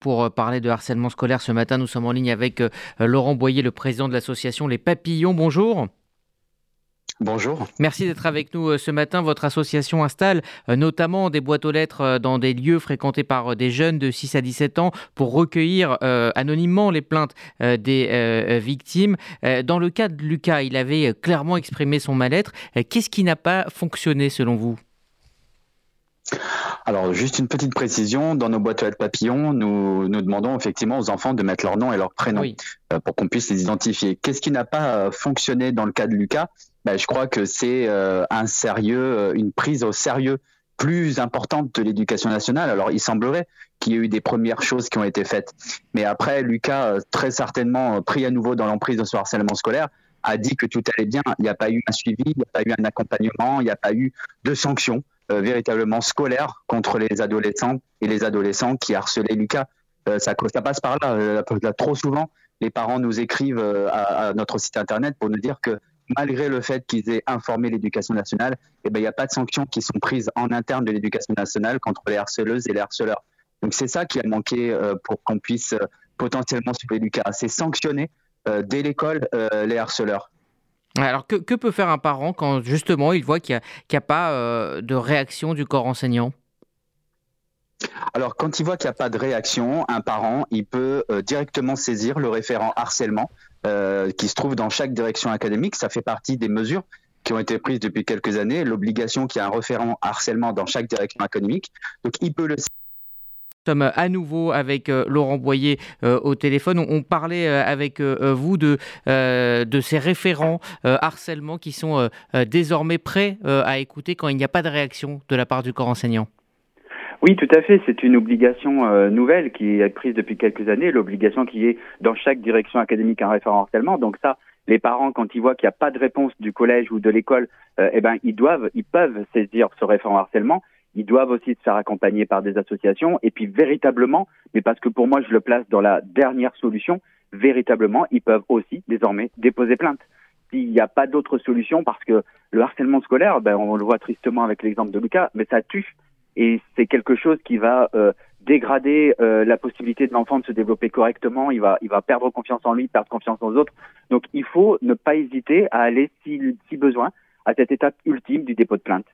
Pour euh, parler de harcèlement scolaire ce matin, nous sommes en ligne avec euh, Laurent Boyer, le président de l'association Les Papillons. Bonjour. Bonjour. Merci d'être avec nous euh, ce matin. Votre association installe notamment des boîtes aux lettres dans des lieux fréquentés par des jeunes de 6 à 17 ans pour recueillir anonymement les plaintes des victimes. Dans le cas de Lucas, il avait clairement exprimé son mal-être. Qu'est-ce qui n'a pas fonctionné selon vous? Alors, juste une petite précision, dans nos boîtes aux lettres papillons, nous, nous demandons effectivement aux enfants de mettre leur nom et leur prénom euh, pour qu'on puisse les identifier. Qu'est-ce qui n'a pas euh, fonctionné dans le cas de Lucas? Ben, Je crois que c'est euh, un sérieux, une prise au sérieux plus importante de l'éducation nationale. Alors, il semblerait qu'il y ait eu des premières choses qui ont été faites. Mais après, Lucas, très certainement pris à nouveau dans l'emprise de ce harcèlement scolaire, a dit que tout allait bien. Il n'y a pas eu un suivi, il n'y a pas eu un accompagnement, il n'y a pas eu de sanctions. Euh, véritablement scolaire contre les adolescents et les adolescents qui harcelaient Lucas. Euh, ça, passe par euh, là. trop souvent, les parents nous écrivent à, notre site internet pour nous dire que malgré le fait qu'ils aient informé l'éducation nationale, eh ben, il n'y a pas de sanctions qui sont prises en interne de l'éducation nationale contre les harceleuses et les harceleurs. Donc c'est ça qui a manqué pour qu'on puisse potentiellement suivre Lucas, c'est sanctionner dès l'école les harceleurs. Alors que, peut faire un parent quand justement il voit qu'il n'y a, pas euh, de réaction du corps enseignant? Alors, quand il voit qu'il n'y a pas de réaction, un parent, il peut euh, directement saisir le référent harcèlement euh, qui se trouve dans chaque direction académique. Ça fait partie des mesures qui ont été prises depuis quelques années, l'obligation qu'il y a un référent harcèlement dans chaque direction académique. Donc, il peut le sommes à nouveau avec euh, Laurent Boyer euh, au téléphone. On, parlait euh, avec vous de, de ces référents harcèlement qui sont désormais prêts à écouter quand il n'y a pas de réaction de la part du corps enseignant. Oui, tout à fait. C'est une obligation nouvelle qui est prise depuis quelques années, l'obligation qui est dans chaque direction académique un référent harcèlement. Donc ça, les parents, quand ils voient qu'il n'y a pas de réponse du collège ou de l'école, eh ben, ils doivent, ils peuvent saisir ce référent harcèlement ils doivent aussi se faire accompagner par des associations. Et puis véritablement, mais parce que pour moi je le place dans la dernière solution, véritablement, ils peuvent aussi désormais déposer plainte. S'il n'y a pas d'autre solution, parce que le harcèlement scolaire, ben, on le voit tristement avec l'exemple de Lucas, mais ça tue. Et c'est quelque chose qui va euh, dégrader euh, la possibilité de l'enfant de se développer correctement. Il va, il va perdre confiance en lui, perdre confiance aux autres. Donc il faut ne pas hésiter à aller, si, si besoin, à cette étape ultime du dépôt de plainte.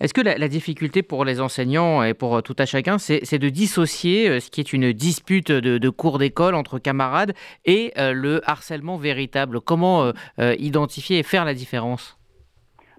Est-ce que la, difficulté pour les enseignants et pour tout à chacun, c'est de dissocier euh, ce qui est une dispute de, cours d'école entre camarades et euh, le harcèlement véritable? Comment euh, identifier et faire la différence?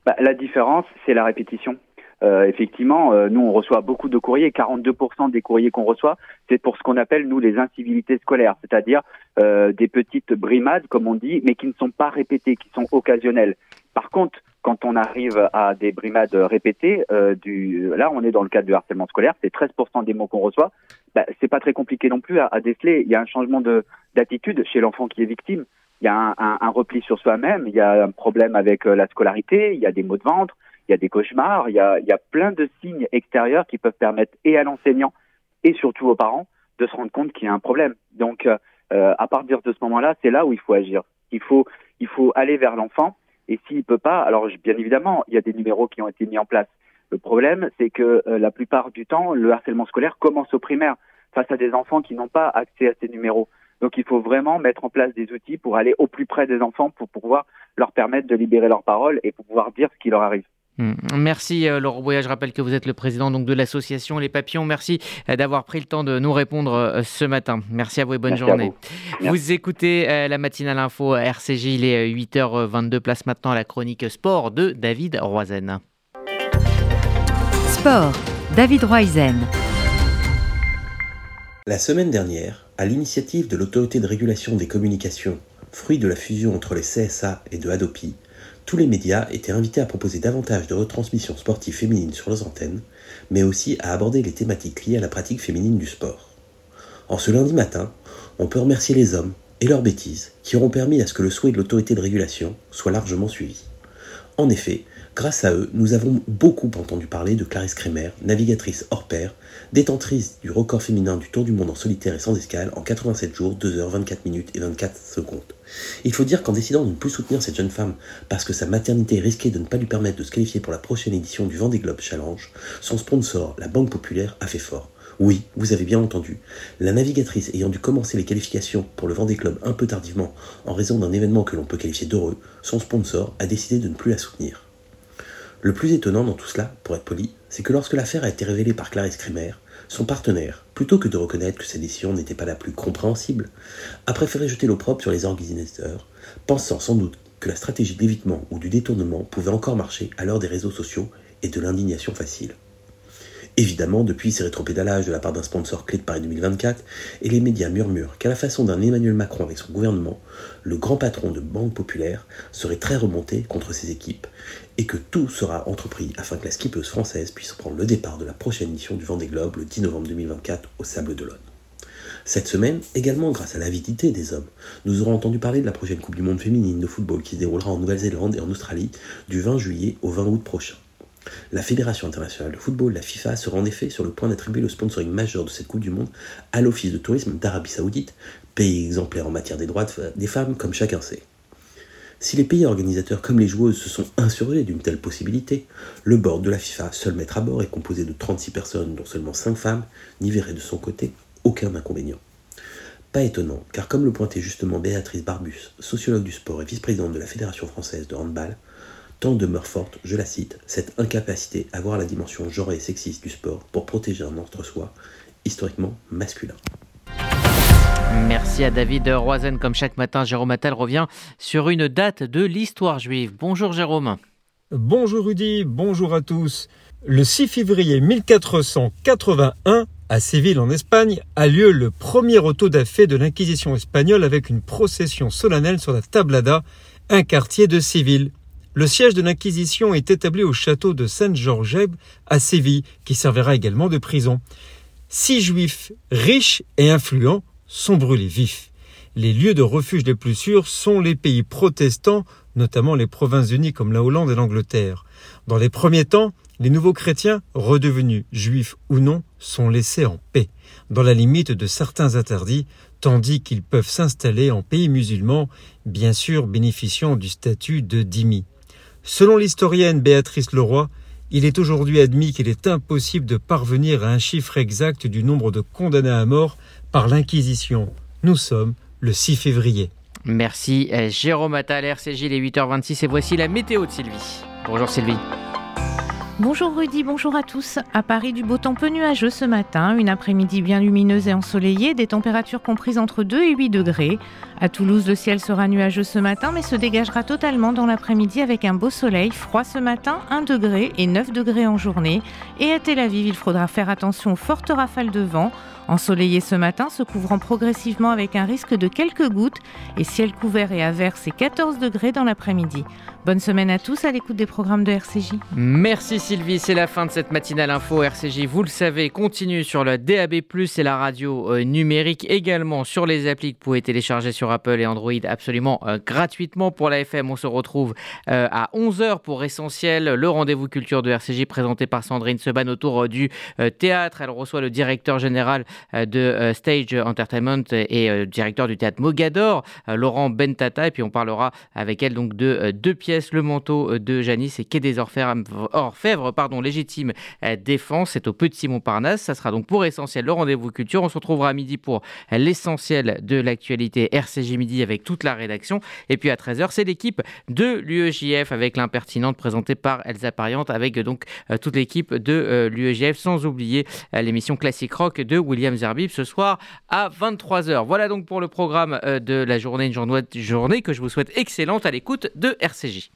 Bah, La différence, c'est la répétition. effectivement, nous, on reçoit beaucoup de courriers. 42% des courriers qu'on reçoit, c'est pour ce qu'on appelle, nous, les incivilités scolaires, c'est-à-dire des petites brimades, comme on dit, mais qui ne sont pas répétées, qui sont occasionnelles. Par contre, quand on arrive à des brimades répétées, euh, du, là on est dans le cadre du harcèlement scolaire, c'est 13% des mots qu'on reçoit. Bah, c'est pas très compliqué non plus à, à, déceler. Il y a un changement de d'attitude chez l'enfant qui est victime. Il y a un, un, un repli sur soi-même. Il y a un problème avec euh, la scolarité. Il y a des maux de ventre. Il y a des cauchemars. Il y a, il y a plein de signes extérieurs qui peuvent permettre et à l'enseignant et surtout aux parents de se rendre compte qu'il y a un problème. Donc euh, à partir de ce moment-là, c'est là où il faut agir. Il faut il faut aller vers l'enfant et s'il peut pas, alors bien évidemment, il y a des numéros qui ont été mis en place. Le problème, c'est que euh, la plupart du temps, le harcèlement scolaire commence au primaire face à des enfants qui n'ont pas accès à ces numéros. Donc il faut vraiment mettre en place des outils pour aller au plus près des enfants, pour pouvoir leur permettre de libérer leur parole et pour pouvoir dire ce qui leur arrive. Hmm. Merci euh, Laurent Boya, je rappelle que vous êtes le président donc, de l'association Les Papillons. Merci euh, d'avoir pris le temps de nous répondre euh, ce matin. Merci à vous et bonne journée. Vous. écoutez la matinale info RCJ, il est 8h22, place maintenant à la chronique sport de David Roizen. Sport, David Roizen. La semaine dernière, à l'initiative de l'autorité de régulation des communications, fruit de la fusion entre les CSA et de Adopi, tous les médias étaient invités à proposer davantage de retransmissions sportives féminines sur leurs antennes, mais aussi à aborder les thématiques liées à la pratique féminine du sport. En ce lundi matin, on peut remercier les hommes et leurs bêtises qui auront permis à ce que le souhait de l'autorité de régulation soit largement suivi. En effet, Grâce à eux, nous avons beaucoup entendu parler de Clarisse Kremer, navigatrice hors pair, détentrice du record féminin du Tour du Monde en solitaire et sans escale en 87 jours, 2 h 24 minutes et 24 secondes. Il faut dire qu'en décidant de ne plus soutenir cette jeune femme parce que sa maternité risquait de ne pas lui permettre de se qualifier pour la prochaine édition du Vendée Globe Challenge, son sponsor, la Banque Populaire, a fait fort. Oui, vous avez bien entendu. La navigatrice ayant dû commencer les qualifications pour le Vendée Club un peu tardivement en raison d'un événement que l'on peut qualifier d'heureux, son sponsor a décidé de ne plus la soutenir. Le plus étonnant dans tout cela, pour être poli, c'est que lorsque l'affaire a été révélée par Clarisse Kremer, son partenaire, plutôt que de reconnaître que sa décision n'était pas la plus compréhensible, a préféré jeter l'opprobre sur les organisateurs, pensant sans doute que la stratégie d'évitement ou du détournement pouvait encore marcher à l'heure des réseaux sociaux et de l'indignation facile. Évidemment, depuis ces rétropédalages de la part d'un sponsor clé de Paris 2024, et les médias murmurent qu'à la façon d'un Emmanuel Macron avec son gouvernement, le grand patron de Banque Populaire serait très remonté contre ses équipes, et que tout sera entrepris afin que la skippeuse française puisse prendre le départ de la prochaine mission du Vendée Globe le 10 novembre 2024 au Sable d'Olonne. Cette semaine, également grâce à l'avidité des hommes, nous aurons entendu parler de la prochaine Coupe du Monde féminine de football qui se déroulera en Nouvelle-Zélande et en Australie du 20 juillet au 20 août prochain. La Fédération internationale de football, la FIFA, sera en effet sur le point d'attribuer le sponsoring majeur de cette Coupe du Monde à l'Office de tourisme d'Arabie Saoudite, pays exemplaire en matière des droits des femmes, comme chacun sait. Si les pays organisateurs comme les joueuses se sont insurgés d'une telle possibilité, le board de la FIFA, seul maître à bord, est composé de 36 personnes, dont seulement 5 femmes, n'y verrait de son côté aucun inconvénient. Pas étonnant, car comme le pointait justement Béatrice Barbus, sociologue du sport et vice-présidente de la Fédération française de handball, tant demeure forte, je la cite, cette incapacité à voir la dimension genrée et sexiste du sport pour protéger un entre-soi historiquement masculin. Merci à David Roisen. Comme chaque matin, Jérôme Attal revient sur une date de l'histoire juive. Bonjour Jérôme. Bonjour Rudy, bonjour à tous. Le 6 février 1481, à Séville en Espagne, a lieu le premier auto d'affaires de l'Inquisition espagnole avec une procession solennelle sur la Tablada, un quartier de Séville. Le siège de l'Inquisition est établi au château de Saint-Georges à Séville, qui servira également de prison. Six juifs riches et influents sont brûlés vifs. Les lieux de refuge les plus sûrs sont les pays protestants, notamment les provinces unies comme la Hollande et l'Angleterre. Dans les premiers temps, les nouveaux chrétiens, redevenus juifs ou non, sont laissés en paix, dans la limite de certains interdits, tandis qu'ils peuvent s'installer en pays musulmans, bien sûr bénéficiant du statut de dhimmi. Selon l'historienne Béatrice Leroy, il est aujourd'hui admis qu'il est impossible de parvenir à un chiffre exact du nombre de condamnés à mort par l'Inquisition. Nous sommes le 6 février. Merci euh, Jérôme Attal, RCJ, les 8h26 et voici la météo de Sylvie. Bonjour Sylvie. Bonjour Rudy, bonjour à tous. À Paris, du beau temps peu nuageux ce matin, une après-midi bien lumineuse et ensoleillée, des températures comprises entre 2 et 8 degrés. À Toulouse, le ciel sera nuageux ce matin, mais se dégagera totalement dans l'après-midi avec un beau soleil, froid ce matin, 1 degré et 9 degrés en journée. Et à Tel Aviv, il faudra faire attention aux fortes rafales de vent. Ensoleillé ce matin, se couvrant progressivement avec un risque de quelques gouttes et ciel couvert et averse et 14 degrés dans l'après-midi. Bonne semaine à tous à l'écoute des programmes de RCJ. Merci Sylvie, c'est la fin de cette matinale info RCJ. Vous le savez, continue sur le DAB+, et la radio euh, numérique, également sur les applis que vous pouvez télécharger sur Apple et Android absolument euh, gratuitement pour la FM. On se retrouve euh, à 11h pour Essentiel, le rendez-vous culture de RCJ présenté par Sandrine Seban autour du théâtre. Elle reçoit le directeur général de Stage Entertainment et directeur du théâtre Mogador, Laurent Bentata, et puis on parlera avec elle donc de deux pièces le manteau de Janice et Quai des Orfèvres, pardon, légitime euh, défense. C'est au Petit Montparnasse. Ça sera donc pour essentiel le rendez-vous culture. On se retrouvera à midi pour l'essentiel de l'actualité RCG Midi avec toute la rédaction. Et puis à 13h, c'est l'équipe de l'UEJF avec l'impertinente présentée par Elsa Pariante avec donc euh, toute l'équipe de l'UEJF sans oublier l'émission Classique Rock de William Zerbib ce soir à 23h. Voilà donc pour le programme de la journée, une journée que je vous souhaite excellente à l'écoute de RCJ.